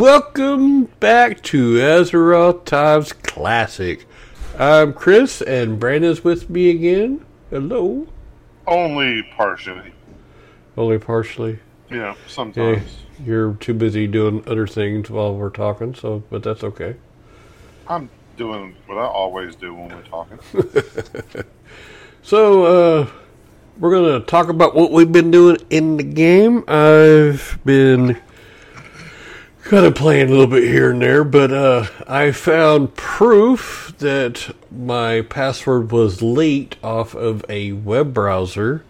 welcome back to Azeroth Times Classic. I'm Chris, and Brandon's with me again. Hello. Only partially. Only partially. Yeah, Yeah, sometimes. you're too busy doing other things while we're talking, so but that's okay. I'm doing what I always do when we're talking. So, uh, we're gonna talk about what we've been doing in the game. I've been kind of playing a little bit here and there, but uh, I found proof that my password was leaked off of a web browser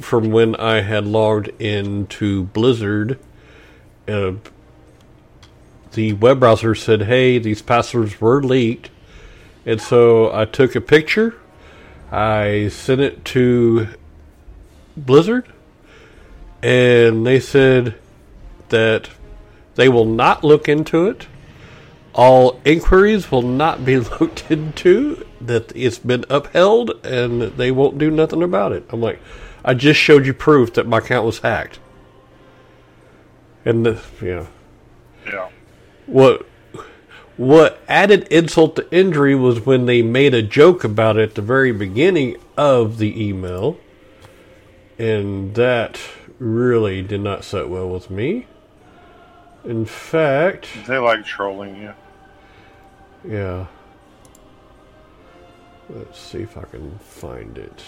from when I had logged into Blizzard. Uh, the web browser said, "Hey, these passwords were leaked," and so I took a picture. I sent it to Blizzard, and they said that they will not look into it. All inquiries will not be looked into. That it's been upheld, and they won't do nothing about it. I'm like, I just showed you proof that my account was hacked. And the, yeah, Yeah. what what added insult to injury was when they made a joke about it at the very beginning of the email, and that really did not sit well with me. In fact, They like trolling you. yeah. Let's see if I can find it.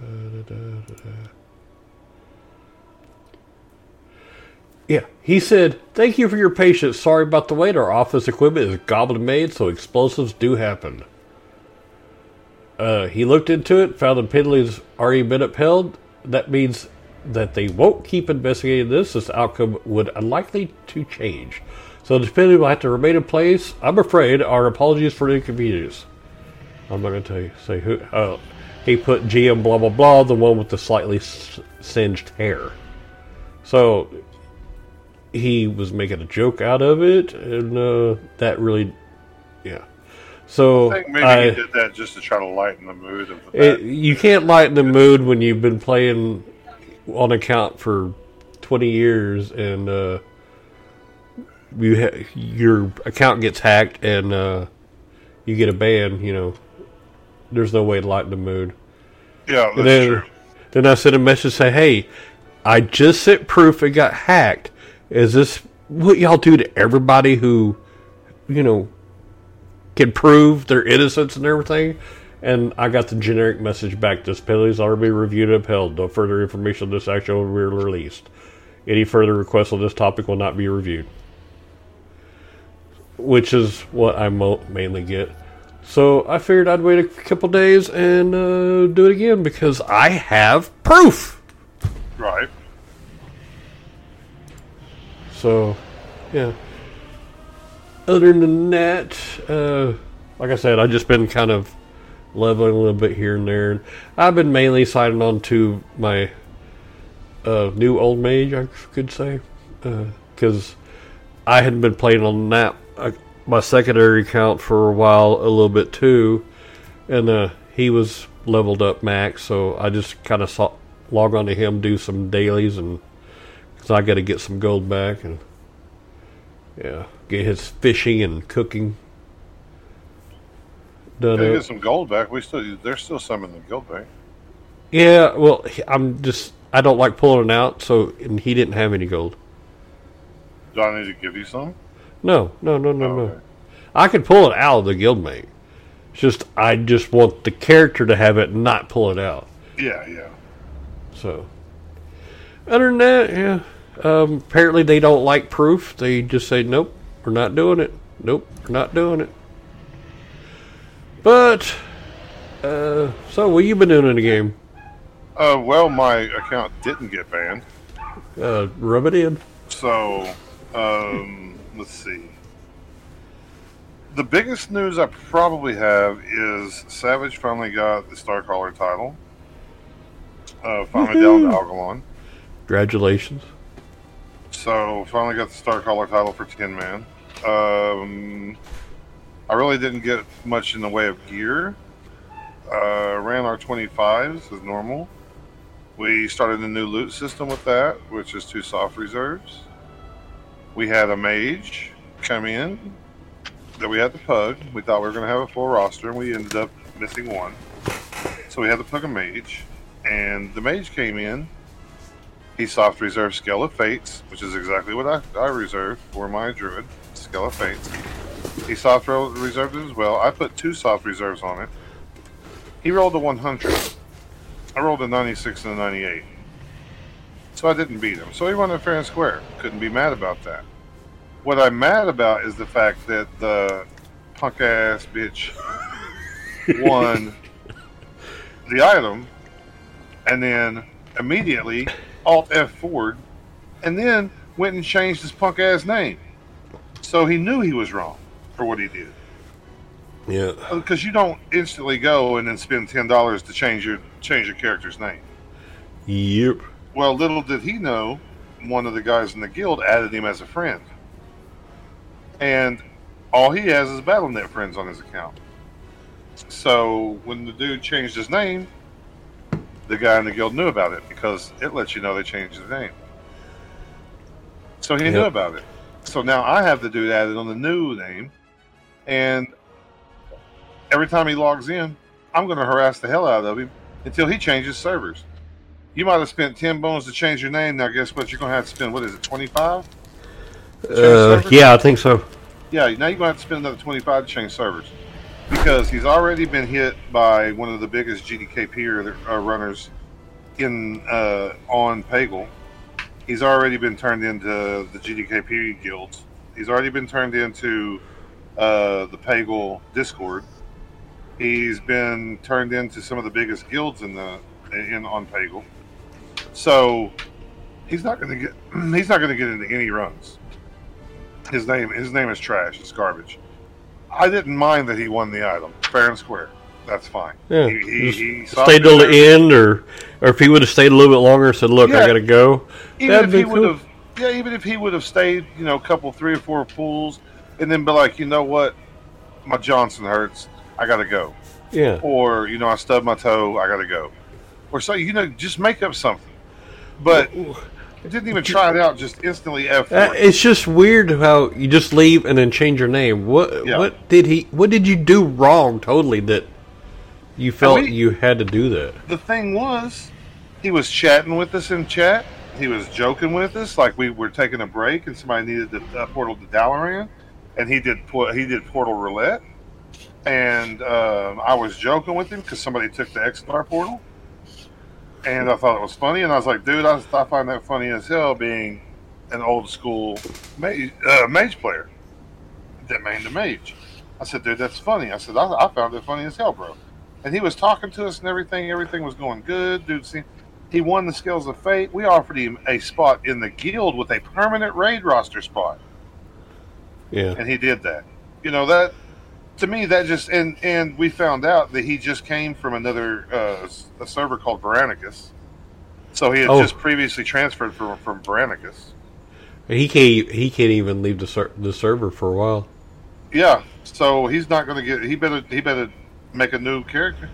Da-da-da-da-da. Yeah, he said, Thank you for your patience. Sorry about the wait. Our office equipment is goblin made, so explosives do happen. Uh, he looked into it, found the penalty's already been upheld. That means that they won't keep investigating this. This outcome would unlikely to change. So the penalty will have to remain in place. I'm afraid. Our apologies for the inconvenience. I'm not going to tell you. Say who. Oh, he put GM blah blah blah, the one with the slightly singed hair. So he was making a joke out of it, and uh, that really, yeah. So I think maybe I- he did that just to try to lighten the mood of the it, you can't lighten the mood when you've been playing on account for 20 years and uh, you ha- your account gets hacked and uh, you get a ban. You know, there's no way to lighten the mood. Yeah, that's And then, true. then I sent a message say, "Hey, I just sent proof it got hacked. Is this what y'all do to everybody who, you know, can prove their innocence and everything?" And I got the generic message back: "This penalty is already reviewed and upheld. No further information on this action will be released. Any further requests on this topic will not be reviewed." Which is what I mo- mainly get. So I figured I'd wait a couple days and uh, do it again because I have proof. Right. So, yeah. Other than that, uh, like I said, I've just been kind of leveling a little bit here and there. And I've been mainly signing on to my uh, new old mage, I could say, because I hadn't been playing on that uh, my secondary account for a while, a little bit too, and uh, he was leveled up max, so I just kind of saw, log on to him, do some dailies, and because I got to get some gold back, and yeah, get his fishing and cooking done. They get some gold back. We still there's still some in the guild bank. Yeah, well, I'm just I don't like pulling it out, so and he didn't have any gold. Do I need to give you some? No, no, no, no, Oh, no. okay. I could pull it out of the guildmate. It's just I just want the character to have it, and not pull it out. Yeah, yeah. So, other than that, yeah. Um, apparently, they don't like proof. They just say, "Nope, we're not doing it. Nope, we're not doing it." But, uh, so what you been doing in the game? Uh, well, my account didn't get banned, Uh, rub it in. so um, let's see. The biggest news I probably have is Savage finally got the Starcaller title. Uh, finally down to Algalon. Congratulations. So finally got the Starcaller title for Tin Man. Um, I really didn't get much in the way of gear. Uh, ran our 25s as normal. We started a new loot system with that, which is two soft reserves. We had a mage come in that we had to pug. We thought we were going to have a full roster, and we ended up missing one. So we had to pug a mage, and the mage came in. He soft reserved Scale of Fates, which is exactly what I, I reserved for my druid, Scale of Fates. He soft it as well. I put two soft reserves on it. He rolled a 100. I rolled a 96 and a 98. So I didn't beat him. So he won it fair and square. Couldn't be mad about that. What I'm mad about is the fact that the punk ass bitch won the item and then immediately Alt F Ford and then went and changed his punk ass name. So he knew he was wrong for what he did. Yeah. Because you don't instantly go and then spend ten dollars to change your change your character's name. Yep. Well, little did he know, one of the guys in the guild added him as a friend, and all he has is BattleNet friends on his account. So when the dude changed his name, the guy in the guild knew about it because it lets you know they changed his name. So he knew about it. So now I have the dude added on the new name, and every time he logs in, I'm going to harass the hell out of him until he changes servers. You might have spent ten bones to change your name. Now, guess what? You're going to have to spend what is it, twenty five? Uh, yeah, I think so. Yeah, now you're going to have to spend another twenty five to change servers because he's already been hit by one of the biggest GDKP uh, runners in uh, on Pagle. He's already been turned into the GDKP guilds. He's already been turned into uh, the Pagle Discord. He's been turned into some of the biggest guilds in the in on Pagle. So he's not going to get he's not going to get into any runs. His name his name is trash. It's garbage. I didn't mind that he won the item fair and square. That's fine. Yeah. He, he, he stayed till the end, or or if he would have stayed a little bit longer and said, "Look, I got to go." even That'd if be he cool. would have yeah even if he would have stayed you know a couple three or four pools and then be like you know what my johnson hurts i gotta go Yeah. or you know i stubbed my toe i gotta go or so you know just make up something but it didn't even try it out just instantly f Uh, it's just weird how you just leave and then change your name. What Yeah. what did he? What did you do wrong? Totally that you felt we- you had to do that. the thing was he was chatting with us in chat he was joking with us like we were taking a break and somebody needed to uh, portal to Dalaran and he did he did portal roulette and um, I was joking with him because somebody took the XR portal and I thought it was funny and I was like dude I, I find that funny as hell being an old school mage, uh, mage player that main the mage I said dude that's funny I said I, I found it funny as hell bro and he was talking to us and everything. Everything was going good. Dude, see, he won the Scales of Fate. We offered him a spot in the guild with a permanent raid roster spot, Yeah. and he did that. You know that to me that just and and we found out that he just came from another uh, a server called Veranicus. So he had Oh. just previously transferred from from Veranicus. He can't. He can't even leave the ser- the server for a while. Yeah, so he's not going to get. He better he better make a new character.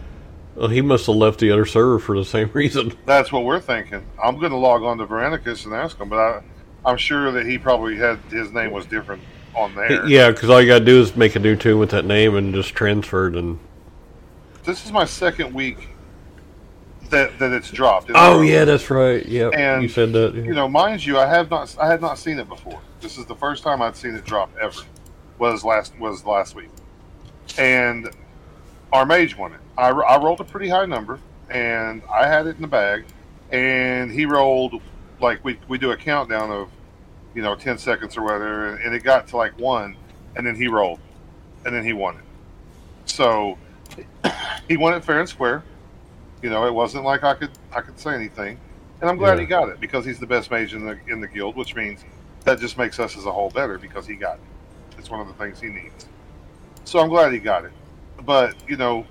Well, he must have left the other server for the same reason. That's what we're thinking. I'm going to log on to Veranicus and ask him, but I, I'm sure that he probably had his name was different on there. Yeah, because all you got to do is make a new toon with that name and just transfer it. And This is my second week that that it's dropped. oh yeah, that's right. Yeah, And, you said that. yeah. You know, mind you, I have not I had not seen it before. This is the first time I'd seen it drop ever. Was last was last week, and our mage won it. I, I rolled a pretty high number. and I had it in the bag, and he rolled like we we do a countdown of, you know, ten seconds or whatever, and it got to like one, and then he rolled, and then he won it. So he won it fair and square. You know, it wasn't like I could I could say anything, and I'm glad Yeah. he got it because he's the best mage in the in the guild, which means that just makes us as a whole better because he got it. It's one of the things he needs. So I'm glad he got it. But you know,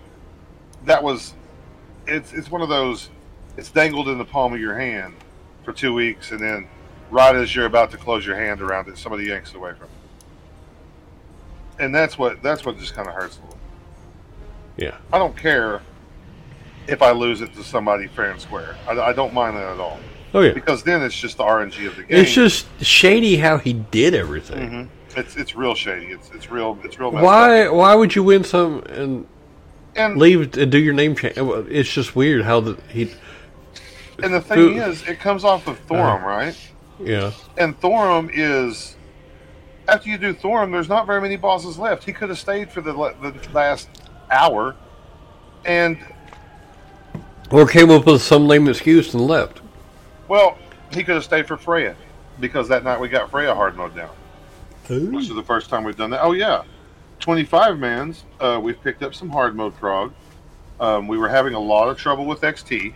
that was it's it's one of those it's dangled in the palm of your hand for two weeks, and then right as you're about to close your hand around it, somebody yanks it away from it. And that's what that's what just kind of hurts a little. Yeah. I don't care if I lose it to somebody fair and square. I, I don't mind that at all Oh yeah. because then it's just the RNG of the game. It's just shady how he did everything. Mhm. it's it's real shady. It's it's real it's real. Why? up. Why would you win some and And leave and do your name change? It's just weird how the he. and the thing Who- is, it comes off of Thorim, right? Yeah. And Thorim is after you do Thorim, there's not very many bosses left. He could have stayed for the the last hour, and Or came up with some lame excuse and left. well, he could have stayed for Freya because that night we got Freya hard mode down. Which is the first time we've done that. Oh yeah, twenty-five mans. Uh, we've picked up some hard mode frog. Um, we were having a lot of trouble with XT,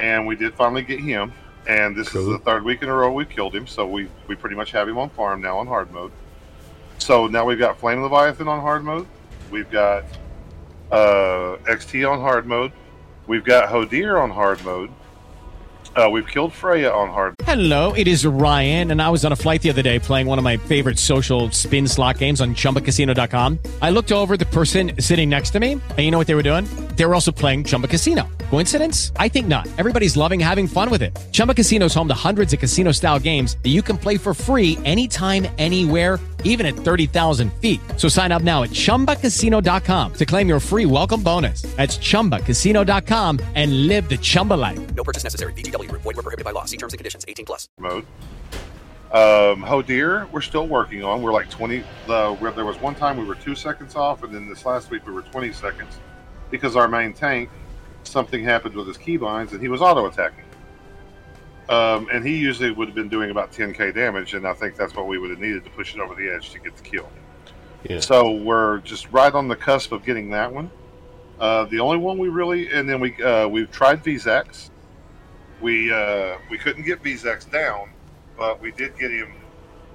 and we did finally get him. And this is the third week in a row we've killed him, so we we pretty much have him on farm now on hard mode. So now we've got Flame Leviathan on hard mode. We've got uh, XT on hard mode. We've got Hodir on hard mode. Uh, we've killed Freya on hard Hello, it is Ryan, and I was on a flight the other day playing one of my favorite social spin slot games on chumbacasino.com. I looked over the person sitting next to me, and you know what they were doing? They were also playing Chumba Casino. Coincidence? I think not. Everybody's loving having fun with it. Chumba Casino is home to hundreds of casino style games that you can play for free anytime, anywhere even at 30,000 feet. So sign up now at ChumbaCasino.com to claim your free welcome bonus. That's ChumbaCasino.com and live the Chumba life. No purchase necessary. VGW Group. Void were prohibited by law. See terms and conditions. 18 plus. mode. Um, dear, we're still working on. We're like 20. The, where there was one time we were two seconds off, and then this last week we were 20 seconds because our main tank, something happened with his keybinds and he was auto attacking. Um, and he usually would have been doing about 10k damage, and I think that's what we would have needed to push it over the edge to get the kill. Yeah. So we're just right on the cusp of getting that one. Uh, the only one we really, and then we uh, we've tried Vezax. We uh, we couldn't get Vezax down, but we did get him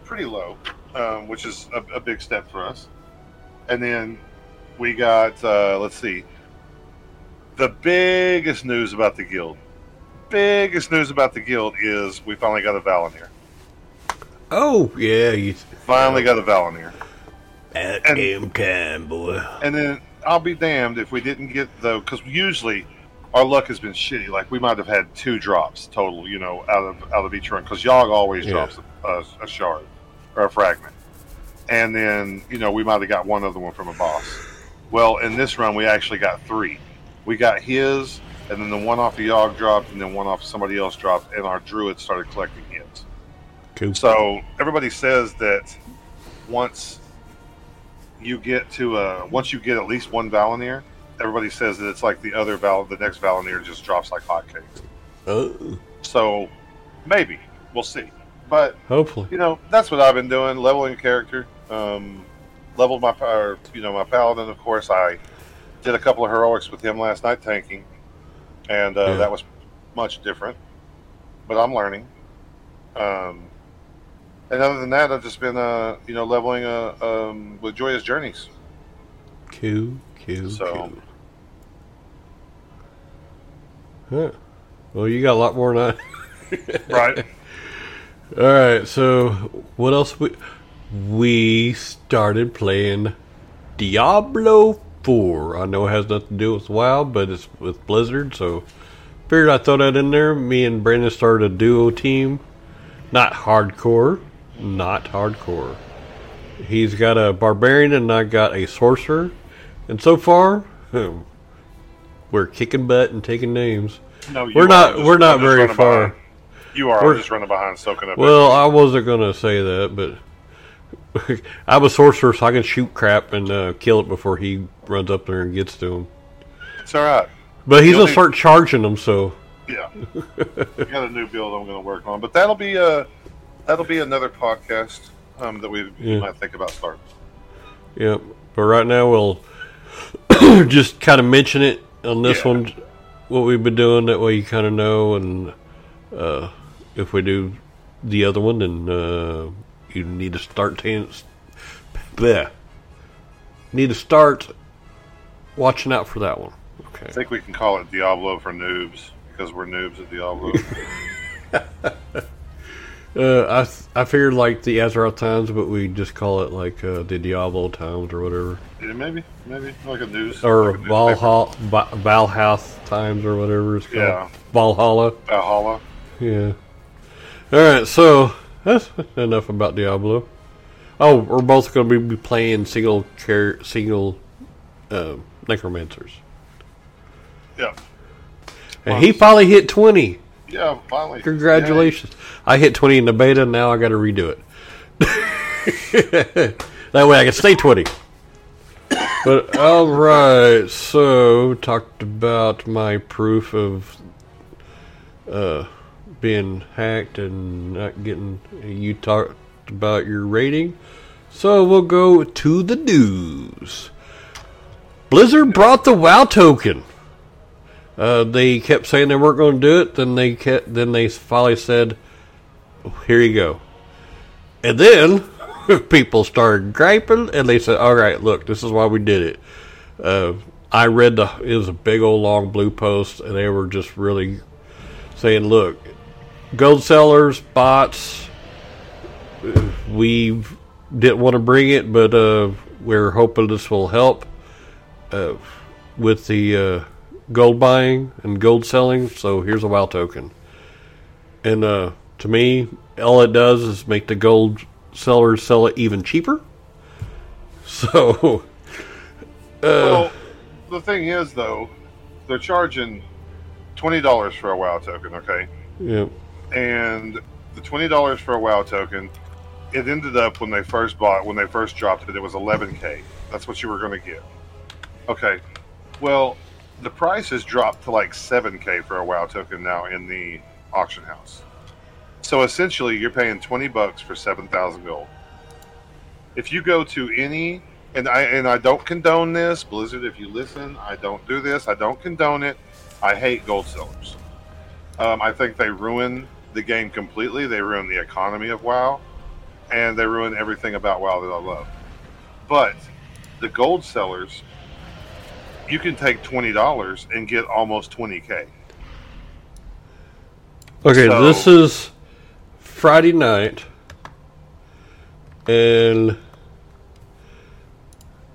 pretty low, um, which is a, a big step for us. And then we got uh, let's see, the biggest news about the guild. Biggest news about the guild is we finally got a Val'anyr. Oh yeah, you. Finally got a Val'anyr. That And- game can boy. And then I'll be damned if we didn't get though, because usually our luck has been shitty. Like we might have had two drops total, you know, out of out of each run, because Yogg always Yeah. drops a, a shard or a fragment, and then you know we might have got one other one from a boss. Well, in this run we actually got three. We got his, and then the one off of Yogg dropped, and then one off somebody else dropped, and our druid started collecting his. Cool. So everybody says that once you get to uh once you get at least one Val'anyr, everybody says that it's like the other Val the next Val'anyr just drops like hotcakes. Oh, So maybe we'll see. But hopefully. you know that's what I've been doing, leveling character. Um, leveled my or, you know my paladin. Of course, I did a couple of heroics with him last night, tanking, and uh, Yeah. that was much different. But I'm learning. Um, and other than that, I've just been uh, you know leveling uh, um, with Joyous Journeys. Cool, cool, So- cool. Um, huh. Well, you got a lot more than I. Right. All right. So, what else? We we started playing Diablo Four. I know it has nothing to do with WoW, but it's with Blizzard, so figured I'd throw that in there. Me and Brandon started a duo team. Not hardcore. Not hardcore. He's got a barbarian and I got a sorcerer. And so far, hmm, we're kicking butt and taking names. No, We're not- just- we're not very far. behind. You are. We're- I'm just running behind, soaking up. Well, I wasn't gonna say that, but I'm a sorcerer, so I can shoot crap and uh, kill it before he runs up there and gets to him. it's all right. But he's You'll gonna start charging them, so Yeah, I got a new build I'm going to work on, but that'll be uh that'll be another podcast um, that we Yeah. might think about starting. yeah. But right now we'll just kind of mention it on this Yeah. one, what we've been doing. That way you kind of know, and uh, if we do the other one, then uh, you need to start tan- bleh. Need to start watching out for that one. Okay. I think we can call it Diablo for noobs because we're noobs at Diablo. Uh, I th- I figured like the Azeroth times, but we just call it like uh, the Diablo times or whatever, yeah, maybe, maybe like a news or like. Valhalla Va- Valhath times or whatever it's called. Yeah. Valhalla. Valhalla. Yeah. All right, so that's enough about Diablo. Oh, we're both going to be playing single char- single uh, necromancers, Yeah, and he finally hit twenty. Yeah. Finally, Congratulations! I hit twenty in the beta. Now I got to redo it. that way I can stay twenty. But all right, so talked about my proof of uh, being hacked and not getting. You talked about your rating, so we'll go to the news. Blizzard brought the WoW token. Uh, they kept saying they weren't going to do it. Then they kept, then they finally said, "Here you go." And then people started griping, and they said, "All right, look, this is why we did it." Uh, I read the it was a big old long blue post, and they were just really saying, "Look, gold sellers, bots, we didn't want to bring it, but uh, we're hoping this will help uh, with the uh, gold buying and gold selling. So here's a WoW token, and uh, to me, all it does is make the gold sellers sell it even cheaper. So well, the thing is, though, they're charging twenty dollars for a WoW token. Okay, yeah, and the twenty dollars for a WoW token, it ended up when they first bought when they first dropped it, it was eleven k. That's what you were going to get. Okay, well, the price has dropped to like seven k for a WoW token now in the auction house. So essentially, you're paying twenty bucks for seven thousand gold. If you go to any and I and I don't condone this, Blizzard. If you listen, I don't do this. I don't condone it. I hate gold sellers. Um, I think they ruin the game completely. They ruin the economy of WoW, and they ruin everything about WoW that I love. But the gold sellers, you can take twenty dollars and get almost twenty k. Okay, So- this is Friday night, and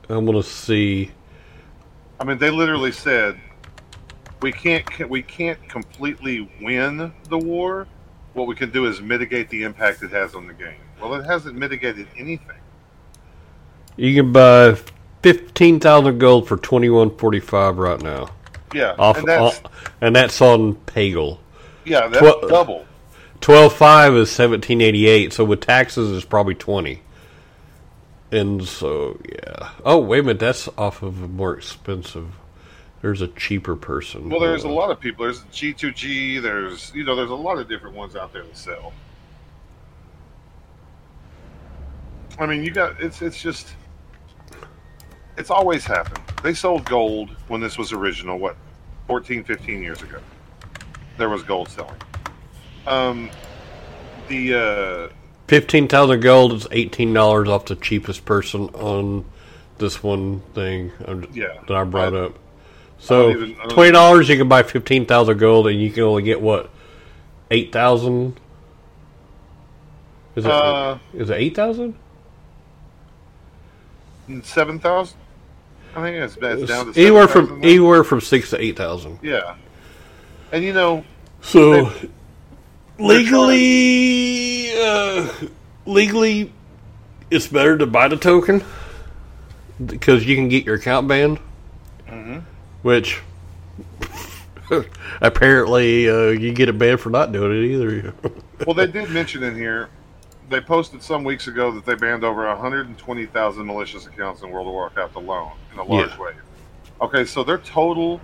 I'm gonna see. I mean, they literally said we can't we can't completely win the war. What we can do is mitigate the impact it has on the game. Well, it hasn't mitigated anything. You can buy fifteen thousand gold for twenty one forty five right now. Yeah, Off, and that's off- and that's on Pagle. yeah, that's tw- double. Twelve five is seventeen eighty eight, so with taxes it's probably twenty. And so yeah. Oh wait a minute, that's off of a more expensive. There's a cheaper person. Well, there's a lot of people. There's G2G. There's you know, there's a lot of different ones out there to sell. I mean, you got it's it's just it's always happened. They sold gold when this was original. What, 14, 15 years ago? There was gold selling. Um, the uh, Fifteen thousand gold is eighteen dollars off the cheapest person on this one thing um, Yeah. that I brought I- up. So even- twenty dollars you can buy fifteen thousand gold and you can only get what eight thousand. Is it Uh, is it eight thousand? seven thousand. I think it's, it's down to Anywhere 7,000 from anywhere from six to eight thousand. Yeah, and you know, So legally, uh, legally, it's better to buy the token because you can get your account banned. Which apparently uh, you get it banned for not doing it either. Well, they did mention in here, they posted some weeks ago that they banned over 120,000 malicious accounts in World of Warcraft alone in a large Yeah. wave. Okay, so their total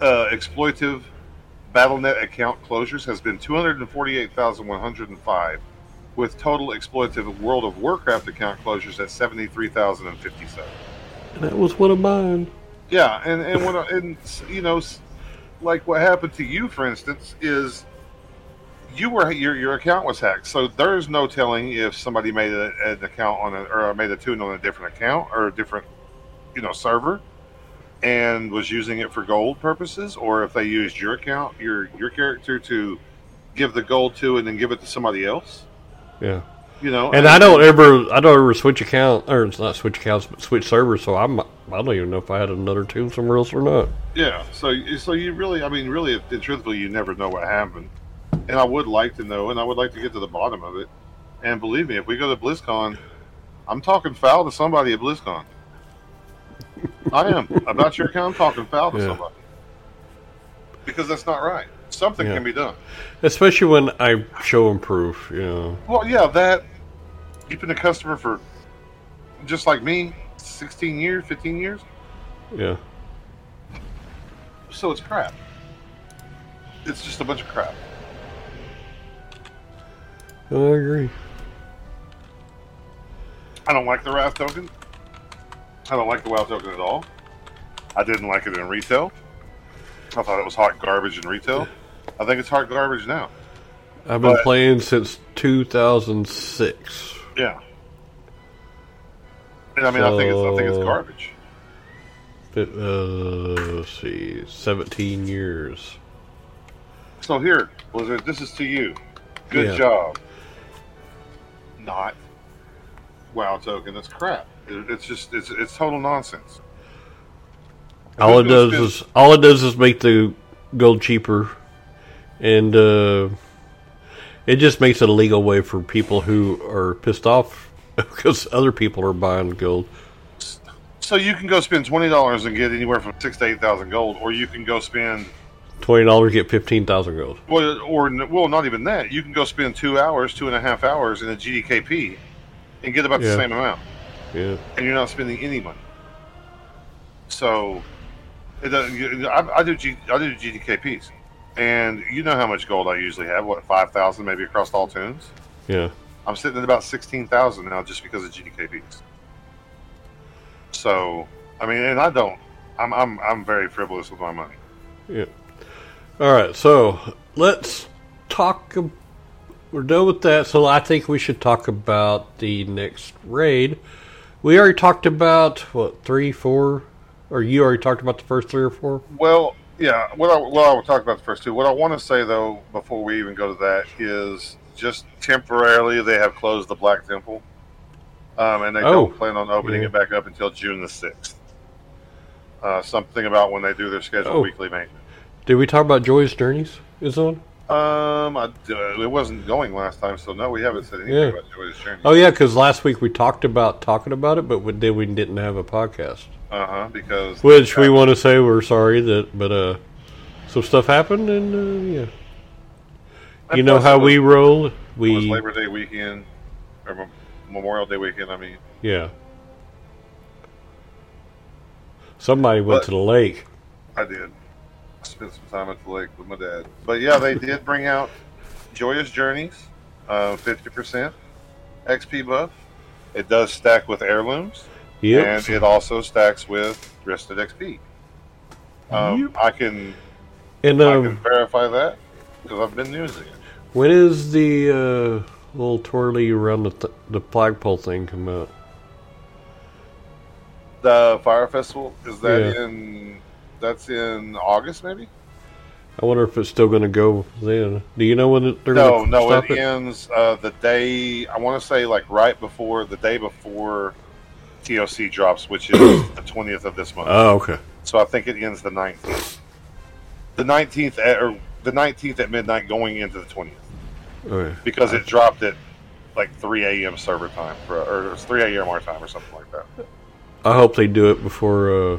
uh, exploitive BattleNet account closures has been 248,105, with total exploitive World of Warcraft account closures at 73,057. That was one of mine. Yeah, and and what I- and you know, like what happened to you, for instance, is you were your your account was hacked. So there's no telling if somebody made a, an account on a or made a toon on a different account or a different you know server and was using it for gold purposes, or if they used your account, your your character to give the gold to and then give it to somebody else. Yeah. You know, And I don't ever, I don't ever switch account, or it's not switch accounts, but switch servers. So I'm, I don't even know if I had another toon somewhere else or not. Yeah, so so you really, I mean, really, and truthfully, you never know what happened, and I would like to know, and I would like to get to the bottom of it. And believe me, if we go to BlizzCon, I'm talking foul to somebody at BlizzCon. I am about your account. I'm talking foul to Yeah. somebody because that's not right. Something Yeah. can be done. Especially when I show them proof. You know. Well, yeah, that you've been a customer for just like me, 16 years, 15 years. Yeah. So it's crap. It's just a bunch of crap. I agree. I don't like the Wrath token. I don't like the WoW token at all. I didn't like it in retail. I thought it was hot garbage in retail. I think it's hot garbage now. I've been But- playing since 2006. Yeah. And I mean, I think it's I think it's garbage. Fit- Uh, let's see, 17 years. So here, Blizzard, this is to you. Good Yeah. job. Not WoW token. That's crap. It- It's just it's it's total nonsense. All it Who's does is all it does is make the gold cheaper, and uh, it just makes it a legal way for people who are pissed off because other people are buying gold. So you can go spend twenty dollars and get anywhere from six to eight thousand gold, or you can go spend Twenty dollars get fifteen thousand gold. Well, or well, not even that. You can go spend two hours, two and a half hours in a GDKP, and get about Yeah. the same amount, Yeah, and you're not spending any money. So, it doesn't. I, I do G, I do GDKPs, and you know how much gold I usually have. What five thousand, maybe across all toons. yeah. I'm sitting at about sixteen thousand now, just because of GDKPs. So, I mean, and I don't. I'm I'm I'm very frivolous with my money. Yeah. All right, so let's talk. We're done with that, so I think we should talk about the next raid. We already talked about what three, four, or you already talked about the first three or four. Well, yeah. What I well, I will talk about the first two. What I want to say though, before we even go to that, is just temporarily they have closed the Black Temple, um, and they Oh. don't plan on opening Yeah. it back up until June the sixth. Uh, something about when they do their scheduled Oh. weekly maintenance. Did we talk about Joyous Journeys? Is on? Um, I, uh, it wasn't going last time, so no, we haven't said anything Yeah. about Joyous Journey. Oh yeah, because last week we talked about talking about it, but we, then we didn't have a podcast. Uh huh. Because Which we want to say we're sorry that, but uh, some stuff happened, and uh, yeah, And you know how was- we roll. it was We Labor Day weekend or Memorial Day weekend. I mean, yeah. Somebody went But- to the lake. I did. Spent some time at the lake with my dad. But yeah, they did bring out Joyous Journeys, uh, 50% XP buff. It does stack with heirlooms, Yep. and it also stacks with Rested XP. Um, Yep. I can And I can um, verify that because I've been using it. when is the uh, little twirly around the th- the flagpole thing come out? The Fire Festival is that Yeah. in? That's in August, maybe. I wonder if it's still going to go then. Do you know when it, they're No, going to no, stop it it? ends uh, the day. I want to say like right before the day before TOC drops, which is the twentieth of this month. Oh, okay. so I think it ends the nineteenth. The nineteenth at or the nineteenth at midnight, going into the twentieth, Okay. because it dropped at like three a.m. server time for, or it's three a.m. our time or something like that. I hope they do it before uh,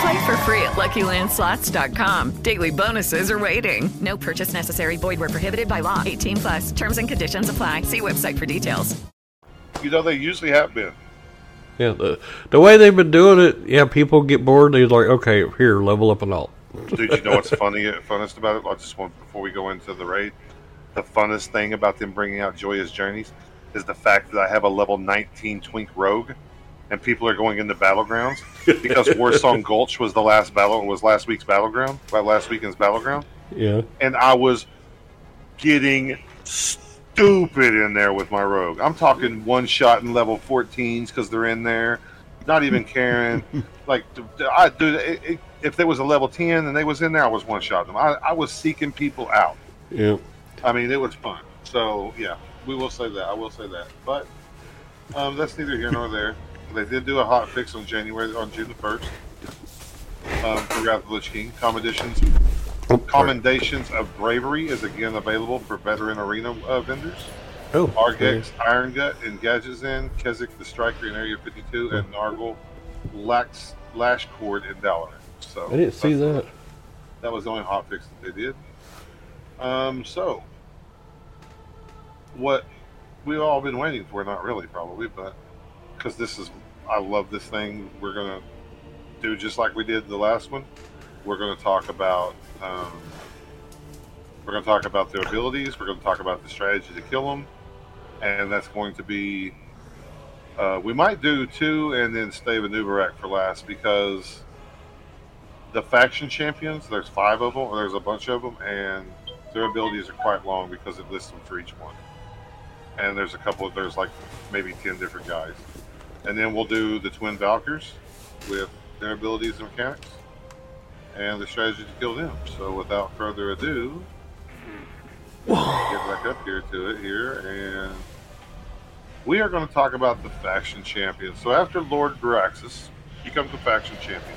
Play for free at LuckyLandSlots.com. Daily bonuses are waiting. No purchase necessary. Void where prohibited by law. 18 plus. Terms and conditions apply. See website for details. You know, they usually have been. Yeah, the, the way they've been doing it, yeah, people get bored. They're like, okay, here, level up and all. Dude, you know what's funny, uh, funnest about it? I just want before we go into the raid, the funnest thing about them bringing out Joyous Journeys is the fact that I have a level 19 Twink Rogue, and people are going into battlegrounds because Warsong Gulch was the last battle it was last week's battleground, last weekend's battleground, Yeah. and I was getting stupid in there with my Rogue. I'm talking one shot in level 14s because they're in there, not even caring. like, I it, if there was a level 10 and they was in there, I was one shot them. I, I was seeking people out. Yeah. I mean, it was fun. So yeah, we will say that. I will say that. But um, that's neither here nor there. They did do a hot fix on January on June the first. Um, for Wrath of the Lich King, commendations, commendations of bravery is again available for veteran arena uh, vendors. Oh, Argex, Irongut, and Gadgetzan, Kezzik the Striker in Area 52, and Nargle, Lax, Lash Cord in Dalaran. So I didn't see that. that was the only hot fix that they did. Um, so what we've all been waiting for, not really probably, but because this is, I love this thing. We're gonna do just like we did the last one. We're gonna talk about, um, we're gonna talk about their abilities. We're gonna talk about the strategy to kill them, and that's going to be. Uh, we might do two and then Stave and Nubarak for last because the faction champions, there's five of them, or there's a bunch of them, and their abilities are quite long because it lists them for each one. And there's a couple, of there's like maybe 10 different guys. And then we'll do the Twin Valkyrs with their abilities and mechanics and the strategy to kill them. So without further ado, get back up here to it here, and we are going to talk about the faction champions. So after Lord Jaraxxus becomes the faction champion,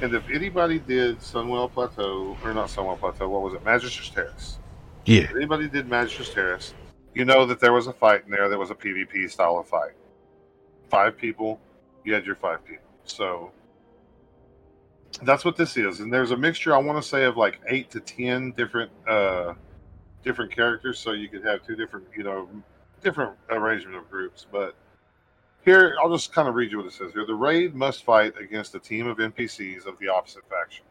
and if anybody did Sunwell Plateau, or not Sunwell Plateau, what was it? Magister's Terrace. Yeah. If anybody did Magister's Terrace, you know that there was a fight in there that was a PvP style of fight. Five people, you had your five people. So that's what this is. And there's a mixture, I want to say, of like eight to ten different uh different characters. So you could have two different, you know, different arrangement of groups. But here, I'll just kind of read you what it says here. The raid must fight against a team of NPCs of the opposite faction.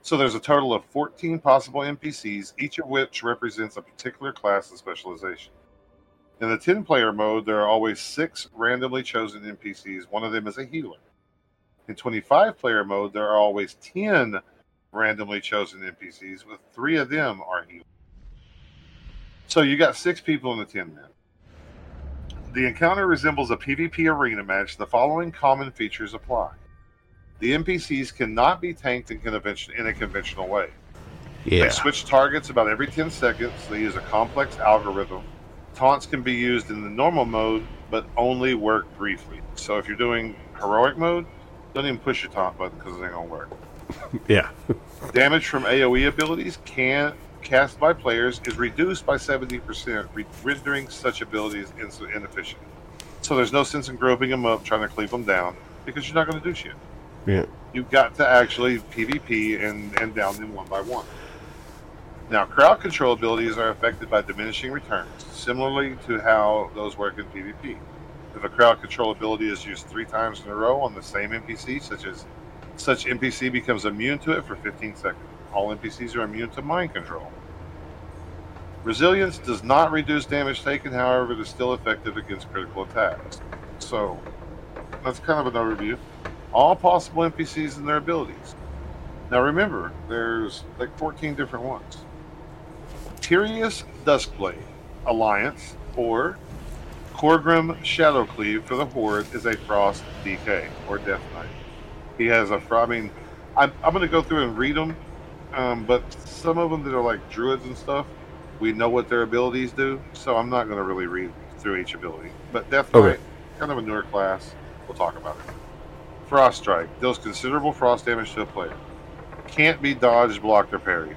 So there's a total of 14 possible NPCs, each of which represents a particular class and specialization. In the 10 player mode, there are always six randomly chosen NPCs. One of them is a healer. In 25 player mode, there are always 10 randomly chosen NPCs, with three of them are healers. So you got six people in the 10 man. The encounter resembles a PvP arena match. The following common features apply. The NPCs cannot be tanked in, convention, in a conventional way. Yeah. They switch targets about every 10 seconds. They use a complex algorithm. Taunts can be used in the normal mode, but only work briefly. So if you're doing heroic mode, don't even push your taunt button because it ain't gonna work. Yeah. Damage from AoE abilities can cast by players is reduced by 70%, re- rendering such abilities ins- inefficient. So there's no sense in groping them up, trying to cleave them down, because you're not going to do shit. Yeah. You've got to actually PvP and, and down them one by one. Now, crowd control abilities are affected by diminishing returns, similarly to how those work in PvP. If a crowd control ability is used three times in a row on the same NPC, such as such NPC becomes immune to it for 15 seconds. All NPCs are immune to mind control. Resilience does not reduce damage taken, however, it is still effective against critical attacks. So, that's kind of an overview. All possible NPCs and their abilities. Now remember, there's like 14 different ones. Tyrius Duskblade Alliance or Gorgrim Shadowcleave for the Horde is a Frost DK or Death Knight. He has a. I mean, I'm, I'm going to go through and read them, um, but some of them that are like druids and stuff, we know what their abilities do, so I'm not going to really read through each ability. But Death Okay. Knight, kind of a newer class. We'll talk about it. Frost Strike deals considerable frost damage to a player. Can't be dodged, blocked, or parried.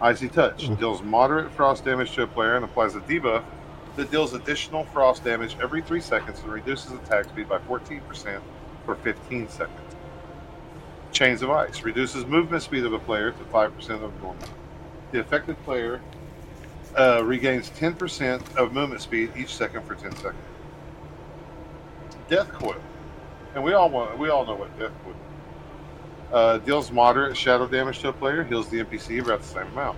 Icy Touch deals moderate frost damage to a player and applies a debuff that deals additional frost damage every 3 seconds and reduces attack speed by 14% for 15 seconds. Chains of Ice reduces movement speed of a player to 5% of normal. The affected player uh, regains 10% of movement speed each second for 10 seconds. Death Coil, and we all want we all know what Death Coil. Uh, deals moderate shadow damage to a player, heals the NPC about the same amount.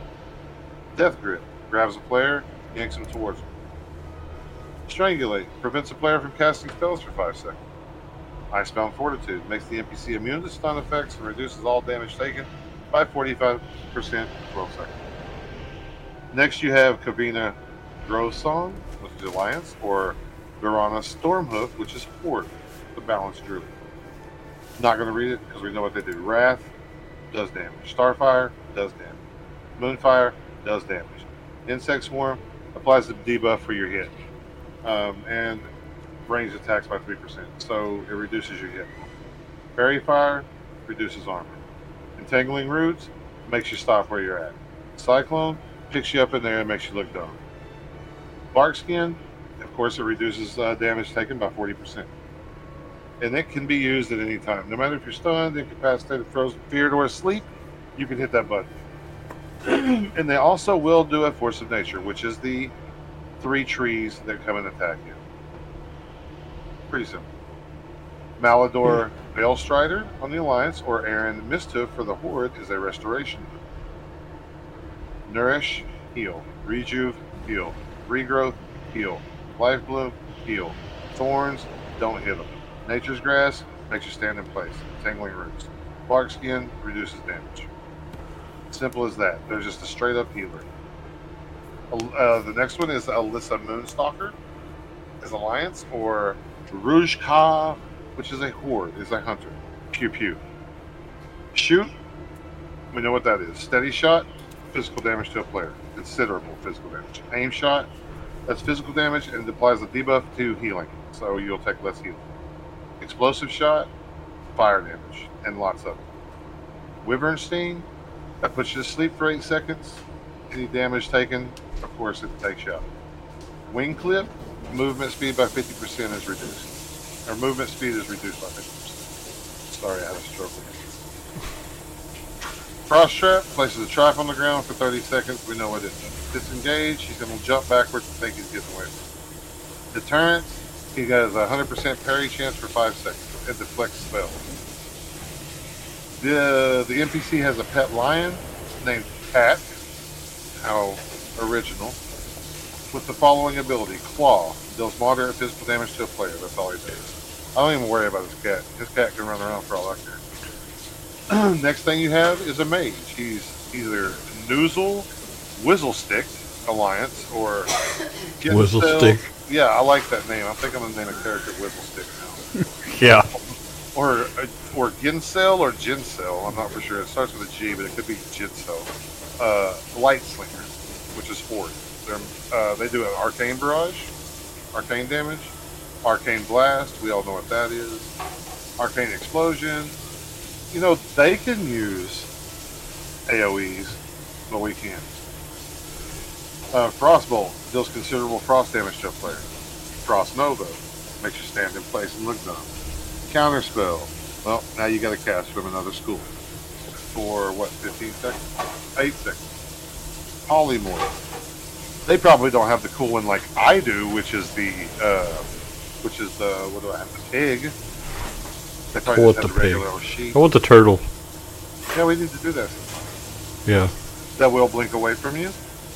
Death Grip grabs a player, yanks him towards him. Strangulate prevents a player from casting spells for 5 seconds. Icebound Fortitude makes the NPC immune to stun effects and reduces all damage taken by 45% for 12 seconds. Next, you have Kavina Grovesong, which is Alliance, or Verana Stormhoof, which is Horde, the balanced druid. Not going to read it because we know what they do. Wrath does damage. Starfire does damage. Moonfire does damage. Insect Swarm applies the debuff for your hit. Um, and range attacks by 3%. So it reduces your hit. Faerie Fire reduces armor. Entangling Roots makes you stop where you're at. Cyclone picks you up in there and makes you look dumb. Bark Skin, of course, it reduces uh, damage taken by 40%. And it can be used at any time. No matter if you're stunned, incapacitated, frozen, feared, or asleep, you can hit that button. and they also will do a Force of Nature, which is the three trees that come and attack you. Pretty simple. Melador hmm. Valestrider on the Alliance, or Erin Misthoof for the Horde is a restoration. Nourish, heal. Rejuve, heal. Regrowth, heal. Life Bloom, heal. Thorns, don't hit them. Nature's Grasp makes you stand in place. Tangling Roots. Bark Skin reduces damage. Simple as that. They're just a straight up healer. Uh, the next one is Alyssia Moonstalker, is Alliance, or Ruj'kah, which is a horde, is a hunter. Pew pew. Shoot, we know what that is. Steady shot, physical damage to a player. Considerable physical damage. Aim shot, that's physical damage and it applies a debuff to healing, so you'll take less healing. Explosive shot, fire damage, and lots of it. Wyvern Sting, that puts you to sleep for 8 seconds. Any damage taken, of course, it takes you out. Wing Clip, movement speed by 50% is reduced. Or movement speed is reduced by 50%. Sorry, I had a stroke. Frost Trap places a trap on the ground for 30 seconds. We know what it does. Disengage, he's going to jump backwards and think he's getting away from it. Deterrence, he has a 100% parry chance for 5 seconds and deflects spells. The, the NPC has a pet lion named Pat. How original. With the following ability Claw deals moderate physical damage to a player. That's all he does. I don't even worry about his cat. His cat can run around for all I care. Next thing you have is a mage. He's either Noozle, Whizzlestick Alliance, or Gensel- Whizzlestick. Yeah, I like that name. I think I'm gonna name a character Whizzlestick now. Yeah. Or or Ginsel or Ginsel. I'm not for sure. It starts with a G, but it could be Ginsel. Uh, Light Slinger, which is Horde. They're, uh, they do an Arcane Barrage, Arcane Damage, Arcane Blast. We all know what that is. Arcane Explosion. You know, they can use AoEs, but we can't. Uh, Frostbolt deals considerable frost damage to a player. Frost Nova makes you stand in place and look dumb. Counterspell. Well, now you got to cast from another school. For what, 15 seconds? 8 seconds. Polymorph. They probably don't have the cool one like I do, which is the, uh, which is the, what do I have, the pig. They I probably want just the have pig. regular sheep. I want the turtle. Yeah, we need to do that. Yeah. That will blink away from you,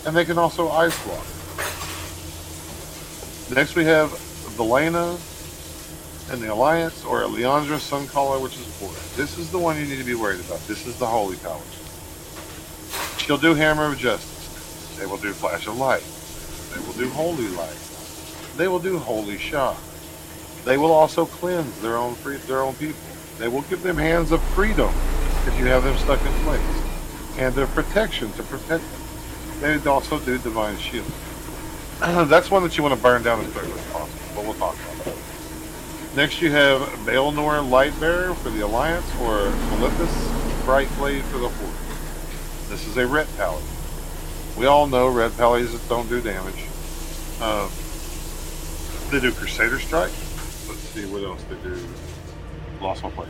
and they can also ice block. Next, we have Velanaa and the Alliance, or Liandra Suncaller, which is four. This is the one you need to be worried about. This is the Holy Powers. She'll do Hammer of Justice. They will do Flash of Light. They will do Holy Light. They will do Holy Shock. They will also cleanse their own free, their own people. They will give them hands of freedom if you have them stuck in place, and their protection to protect them. They also do Divine Shield. That's one that you want to burn down as quickly as possible, but we'll talk about that. Next, you have Baelnor Lightbearer for the Alliance, or Malithas Bright Blade for the Horde. This is a ret paladin. We all know ret pallies don't do damage. Um, they do Crusader Strike. Let's see what else they do. Lost my place.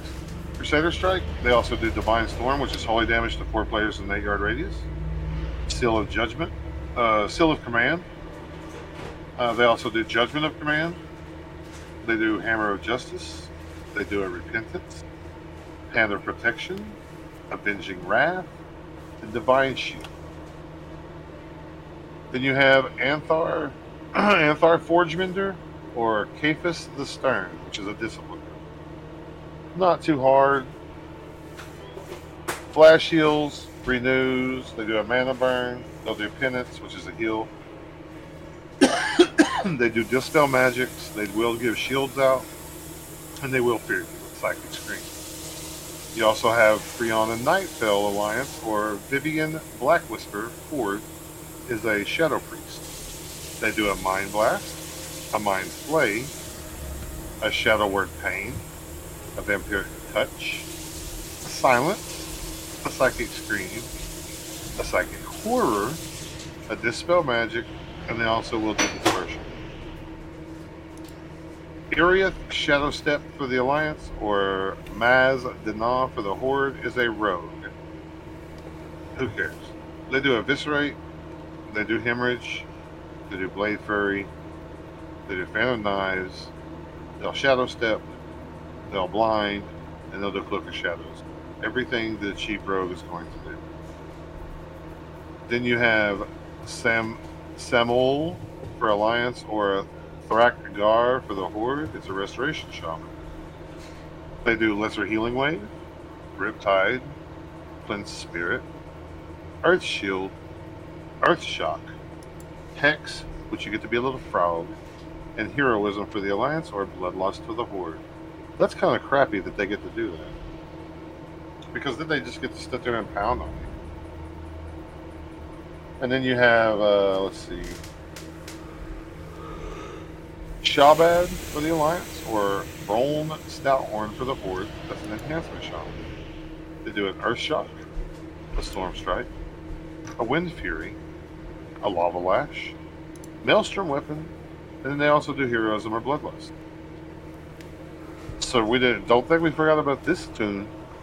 Crusader Strike. They also do Divine Storm, which is holy damage to four players in an eight yard radius. Seal of Judgment. Uh, Seal of Command. Uh, they also do Judgment of Command. They do Hammer of Justice. They do a Repentance. Hand of Protection. Avenging Wrath. And Divine Shield. Then you have Anthar, Anthar Forgemender, or Caiphus the Stern, which is a discipline. Not too hard. Flash heals, renews. They do a mana burn. They'll do penance, which is a heal. they do dispel magics. They will give shields out, and they will fear you with psychic scream. You also have Freon and Nightfell Alliance, or Vivian Black Whisper Ford is a Shadow Priest. They do a Mind Blast, a Mind Flay, a Shadow Word Pain, a Vampiric Touch, a Silence, a Psychic Scream, a Psychic Horror, a Dispel Magic, and they also will do Dispersion. Irieth Shadow Step for the Alliance, or Maz Dana for the Horde, is a rogue. Who cares? They do Eviscerate, they do Hemorrhage, they do Blade Fury, they do Fan of Knives, they'll Shadow Step, they'll Blind, and they'll do Cloak of Shadows. Everything the Chief Rogue is going to do. Then you have Sam Saamul for Alliance, or Thrak Gar for the Horde. It's a Restoration Shaman. They do Lesser Healing Wave, Riptide, Cleanse Spirit, Earth Shield, Earth Shock, Hex, which you get to be a little frog, and Heroism for the Alliance or Bloodlust for the Horde. That's kind of crappy that they get to do that. Because then they just get to sit there and pound on you. And then you have, uh, let's see, Shaabad for the Alliance or Broln Stouthorn for the Horde. That's an enhancement shot. They do an Earth Shock, a Storm Strike, a Wind Fury, a Lava Lash, Maelstrom Weapon, and then they also do Heroism or Bloodlust. So we didn't, don't think we forgot about this toon.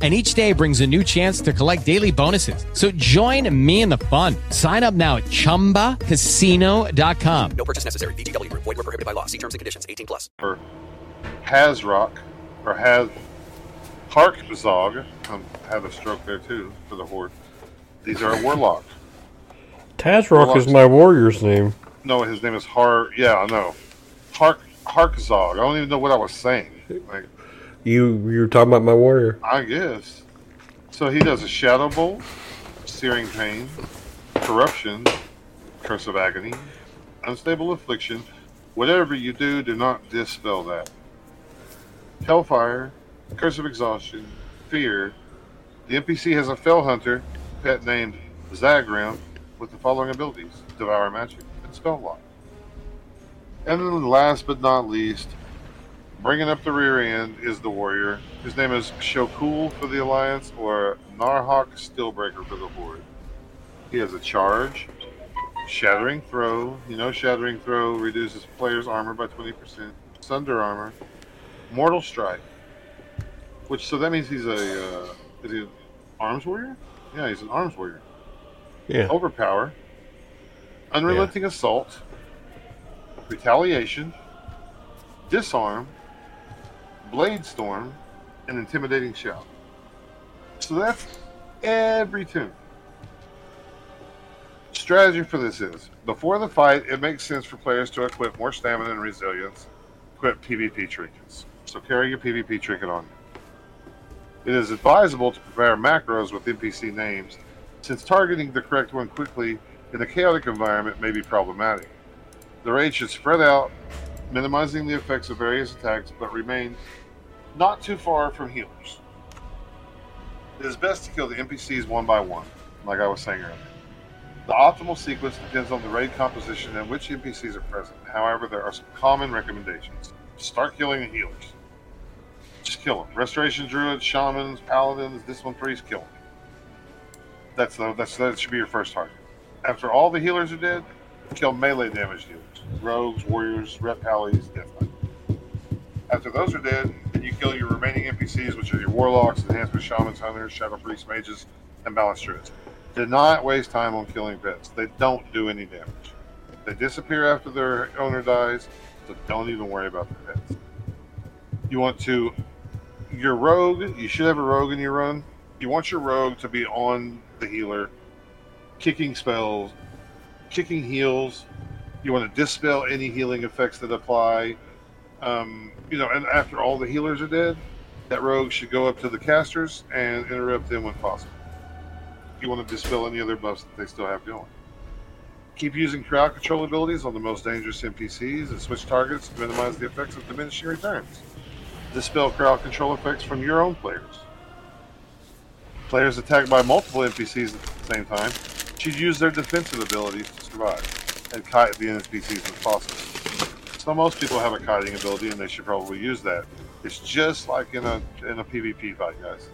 and each day brings a new chance to collect daily bonuses. So join me in the fun. Sign up now at ChumbaCasino.com. No purchase necessary. VGW Group. Void were prohibited by law. See terms and conditions. 18 plus. or Hazrock or Haz Harkzog. Um, have a stroke there too for the horde. These are a warlock. Tazrock is my warrior's name. No, his name is Har. Yeah, I know. Hark Harkzog. I don't even know what I was saying. Like, You you were talking about my warrior. I guess. So he does a shadow bolt, searing pain, corruption, curse of agony, unstable affliction. Whatever you do, do not dispel that. Hellfire, curse of exhaustion, fear. The NPC has a felhunter, pet named Zagrim, with the following abilities: devour magic and spell lock. And then last but not least, Bringing up the rear end is the warrior. His name is Shocuul for the Alliance or Narrhok Steelbreaker for the Horde. He has a charge, shattering throw. You know, shattering throw reduces player's armor by 20%. Sunder armor, mortal strike. Which so that means he's a uh, is he an arms warrior? Yeah, he's an arms warrior. Yeah. Overpower, unrelenting assault, retaliation, disarm, blade storm, and intimidating shout. So that's every toon. Strategy for this is before the fight, it makes sense for players to equip more stamina and resilience, equip PvP trinkets. So carry your PvP trinket on. It is advisable to prepare macros with NPC names, since targeting the correct one quickly in a chaotic environment may be problematic. The raid should spread out, minimizing the effects of various attacks, but remain not too far from healers. It is best to kill the NPCs one by one, like I was saying earlier. The optimal sequence depends on the raid composition and which NPCs are present. However, there are some common recommendations. Start killing the healers. Just kill them. Restoration druids, shamans, paladins, this one threes, kill them. That's the, that's that should be your first target. After all the healers are dead, kill melee damage dealers, rogues, warriors, ret pallies, death. After those are dead, you kill your remaining NPCs, which are your warlocks, enhancement shamans, hunters, shadow priests, mages, and druids. Do not waste time on killing pets. They don't do any damage. They disappear after their owner dies, so don't even worry about the pets. You want to your rogue, you should have a rogue in your run. You want your rogue to be on the healer, kicking spells, kicking heals. You want to dispel any healing effects that apply. Um, you know, and after all the healers are dead, that rogue should go up to the casters and interrupt them when possible. You want to dispel any other buffs that they still have going. Keep using crowd control abilities on the most dangerous NPCs and switch targets to minimize the effects of diminishing returns. Dispel crowd control effects from your own players. Players attacked by multiple NPCs at the same time should use their defensive abilities to survive and kite the NPCs as possible. So most people have a kiting ability and they should probably use that. It's just like in a in a PvP fight, guys.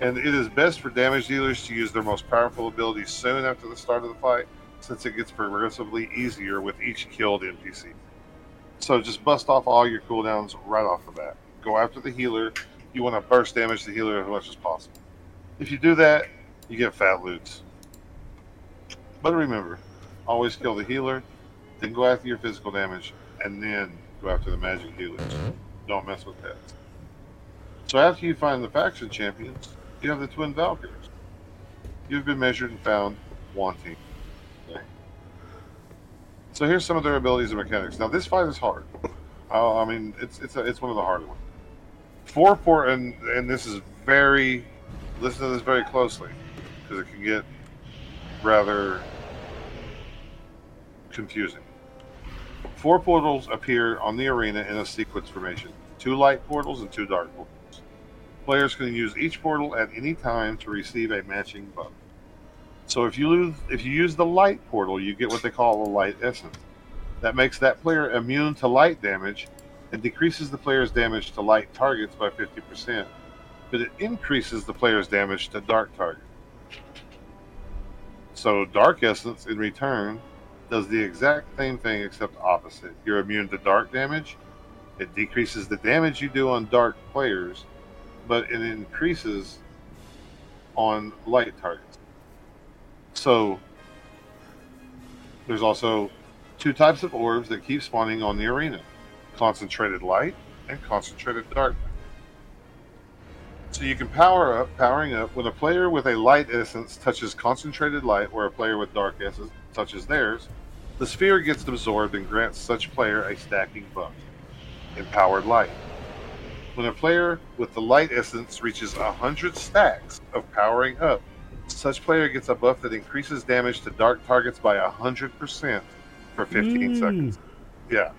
And it is best for damage dealers to use their most powerful abilities soon after the start of the fight, since it gets progressively easier with each killed NPC. So just bust off all your cooldowns right off the bat. Go after the healer. You want to burst damage the healer as much as possible. If you do that, you get fat loots. But remember, always kill the healer, then go after your physical damage, and then go after the magic healers. Don't mess with that. So after you find the faction champions, you have the twin Valkyries. You've been measured and found wanting. So here's some of their abilities and mechanics. Now this fight is hard. I mean, it's it's a, it's one of the harder ones. Four four and and this is very listen to this very closely because it can get rather confusing. Four portals appear on the arena in a sequence formation two light portals and two dark portals. Players can use each portal at any time to receive a matching buff. So if you lose, if you use the light portal, you get what they call a light essence. That makes that player immune to light damage and decreases the player's damage to light targets by 50%, but it increases the player's damage to dark targets. So Dark Essence, in return, does the exact same thing except opposite. You're immune to dark damage. It decreases the damage you do on dark players, but it increases on light targets. So there's also two types of orbs that keep spawning on the arena concentrated light and concentrated darkness. So you can power up, powering up, when a player with a light essence touches concentrated light or a player with dark essence touches theirs, the sphere gets absorbed and grants such player a stacking buff. Empowered light. When a player with the light essence reaches 100 stacks of powering up, such player gets a buff that increases damage to dark targets by 100% for 15 hmm. seconds. Yeah.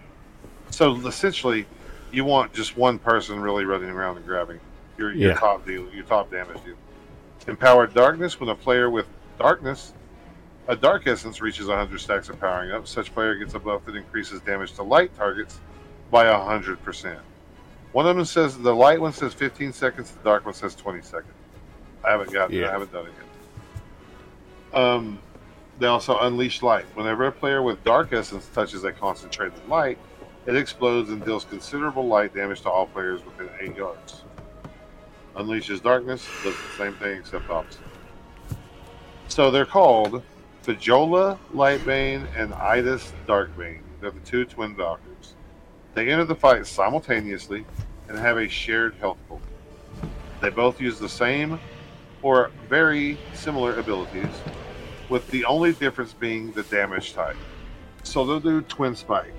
So essentially, you want just one person really running around and grabbing your, your Yeah. top deal, your top damage deal. Empowered darkness when a player with darkness, a dark essence reaches 100 stacks of powering up, such player gets a buff that increases damage to light targets by 100%. One of them says the light one says 15 seconds, the dark one says 20 seconds. I haven't gotten, Yeah. I haven't done it yet. Um, they also unleash light. Whenever a player with dark essence touches a concentrated light, it explodes and deals considerable light damage to all players within eight yards. Unleashes darkness does the same thing except opposite. So they're called Fajola Lightbane and Idus Darkbane. They're the two twin Valkyries. They enter the fight simultaneously and have a shared health pool. They both use the same or very similar abilities, with the only difference being the damage type. So they'll do Twin Spike.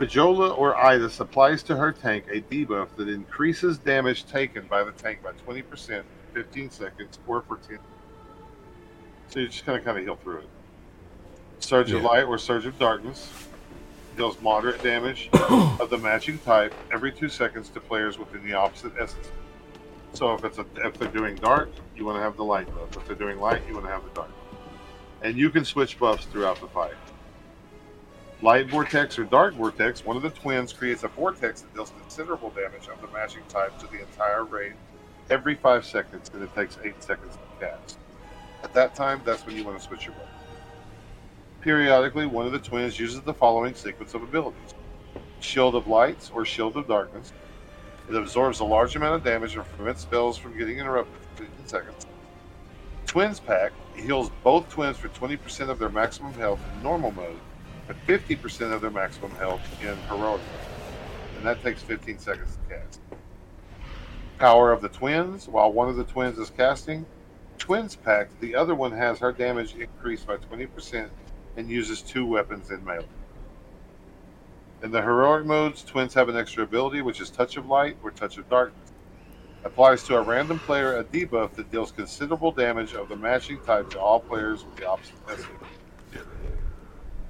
Fajola or Idus applies to her tank a debuff that increases damage taken by the tank by 20%, 15 seconds, or for 10. So you just kind of kind of heal through it. Surge of Yeah. Light or Surge of Darkness deals moderate damage of the matching type every two seconds to players within the opposite essence. So if it's a, if they're doing dark, you want to have the light buff. If they're doing light, you want to have the dark. And you can switch buffs throughout the fight. Light vortex or dark vortex, one of the twins creates a vortex that deals considerable damage of the matching type to the entire raid every five seconds, and it takes eight seconds to cast. At that time, that's when you want to switch your buff. Periodically, one of the twins uses the following sequence of abilities Shield of Lights or Shield of Darkness. It absorbs a large amount of damage and prevents spells from getting interrupted for 15 seconds. Twin's Pact heals both twins for 20% of their maximum health in normal mode and 50% of their maximum health in heroic mode. And that takes 15 seconds to cast. Power of the twins. While one of the twins is casting Twin's Pact, the other one has her damage increased by 20% and uses two weapons in melee. In the heroic modes, twins have an extra ability, which is Touch of Light or Touch of Darkness. Applies to a random player a debuff that deals considerable damage of the matching type to all players with the opposite essence.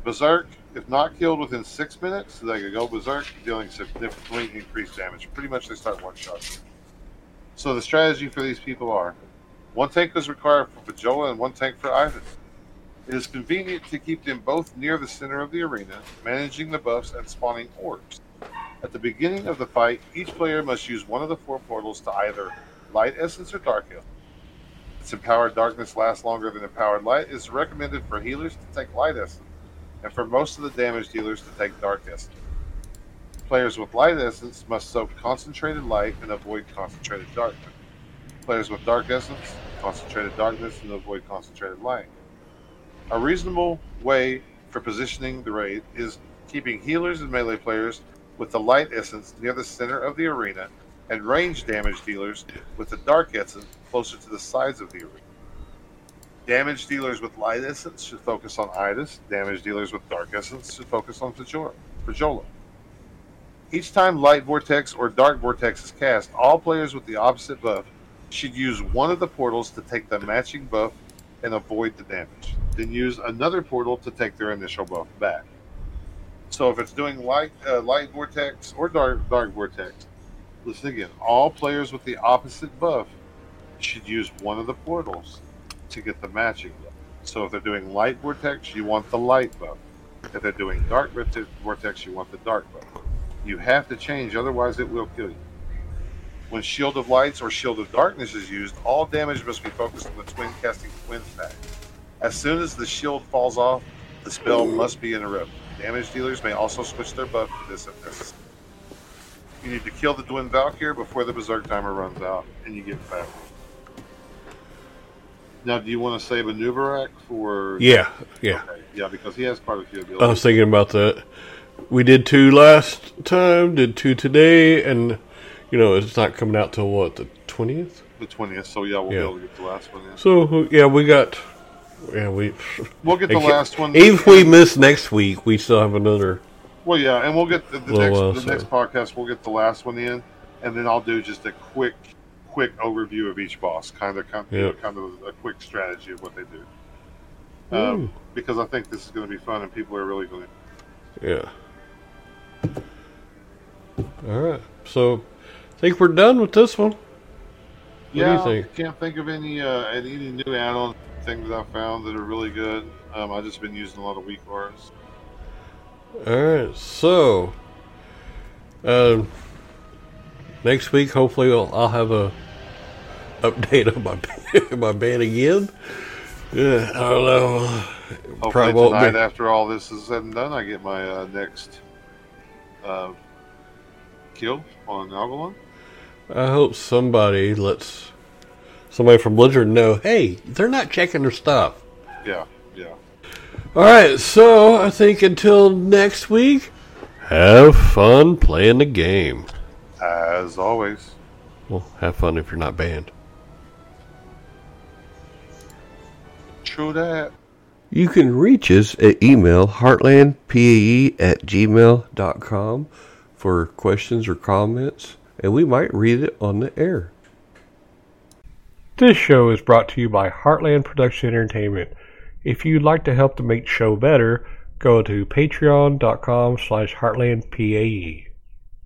Berserk, if not killed within six minutes, they can go Berserk, dealing significantly increased damage. Pretty much they start one shot. So the strategy for these people are one tank is required for Fajola and one tank for Ivan. It is convenient to keep them both near the center of the arena, managing the buffs and spawning orbs. At the beginning of the fight, each player must use one of the four portals to either Light Essence or Dark. Its Empowered Darkness lasts longer than Empowered Light. It is recommended for healers to take Light Essence, and for most of the damage dealers to take Dark Essence. Players with Light Essence must soak Concentrated Light and avoid Concentrated Darkness. Players with Dark Essence, Concentrated Darkness, and avoid Concentrated Light. A reasonable way for positioning the raid is keeping healers and melee players with the light essence near the center of the arena and range damage dealers with the dark essence closer to the sides of the arena. Damage dealers with light essence should focus on Idus. Damage dealers with dark essence should focus on Fajola. Each time light vortex or dark vortex is cast, all players with the opposite buff should use one of the portals to take the matching buff and avoid the damage. Then use another portal to take their initial buff back. So if it's doing light uh, light vortex or dark dark vortex, listen again. All players with the opposite buff should use one of the portals to get the matching buff. So if they're doing light vortex, you want the light buff. If they're doing dark vortex, you want the dark buff. You have to change, otherwise it will kill you. When Shield of Lights or Shield of Darkness is used, all damage must be focused on the twin casting Twin's Pact. As soon as the shield falls off, the spell must be interrupted. Damage dealers may also switch their buff to this if necessary. You need to kill the Twin Valkyr before the Berserk timer runs out, and you get fat. Now, do you want to save Anub'arak for? Yeah, yeah. Okay, yeah, because he has quite a few abilities. I was thinking about that. We did two last time, did two today, and you know it's not coming out till what the twentieth. the twentieth, so yeah, we'll Yeah. be able to get the last one in. So yeah, we got. Yeah, we. We'll get the last one. If we miss next week, we still have another. Well, yeah, and we'll get the, the next while, the so- next podcast. We'll get the last one in, and then I'll do just a quick quick overview of each boss, kind of kind, Yep. kind of a quick strategy of what they do. Um, because I think this is going to be fun, and people are really going to. Yeah. All right, so think we're done with this one. Yeah, do you think? can't think of any uh, any new add-on things I found that are really good. Um, I've just been using a lot of weak bars. All right, so um, next week, hopefully, I'll, I'll have a update on my my band again. Yeah, I don't know. Hopefully Probably tonight, after all this is said and done, I get my uh, next uh, kill on Algalon. I hope somebody lets somebody from Blizzard know. Hey, they're not checking their stuff. Yeah, yeah. All right, so I think until next week, have fun playing the game. As always. Well, have fun if you're not banned. True that. You can reach us at email heartlandpae at gmail.com for questions or comments, and we might read it on the air. This show is brought to you by Heartland Production Entertainment. If you'd like to help to make the show better, go to patreon.com slash heartlandpae.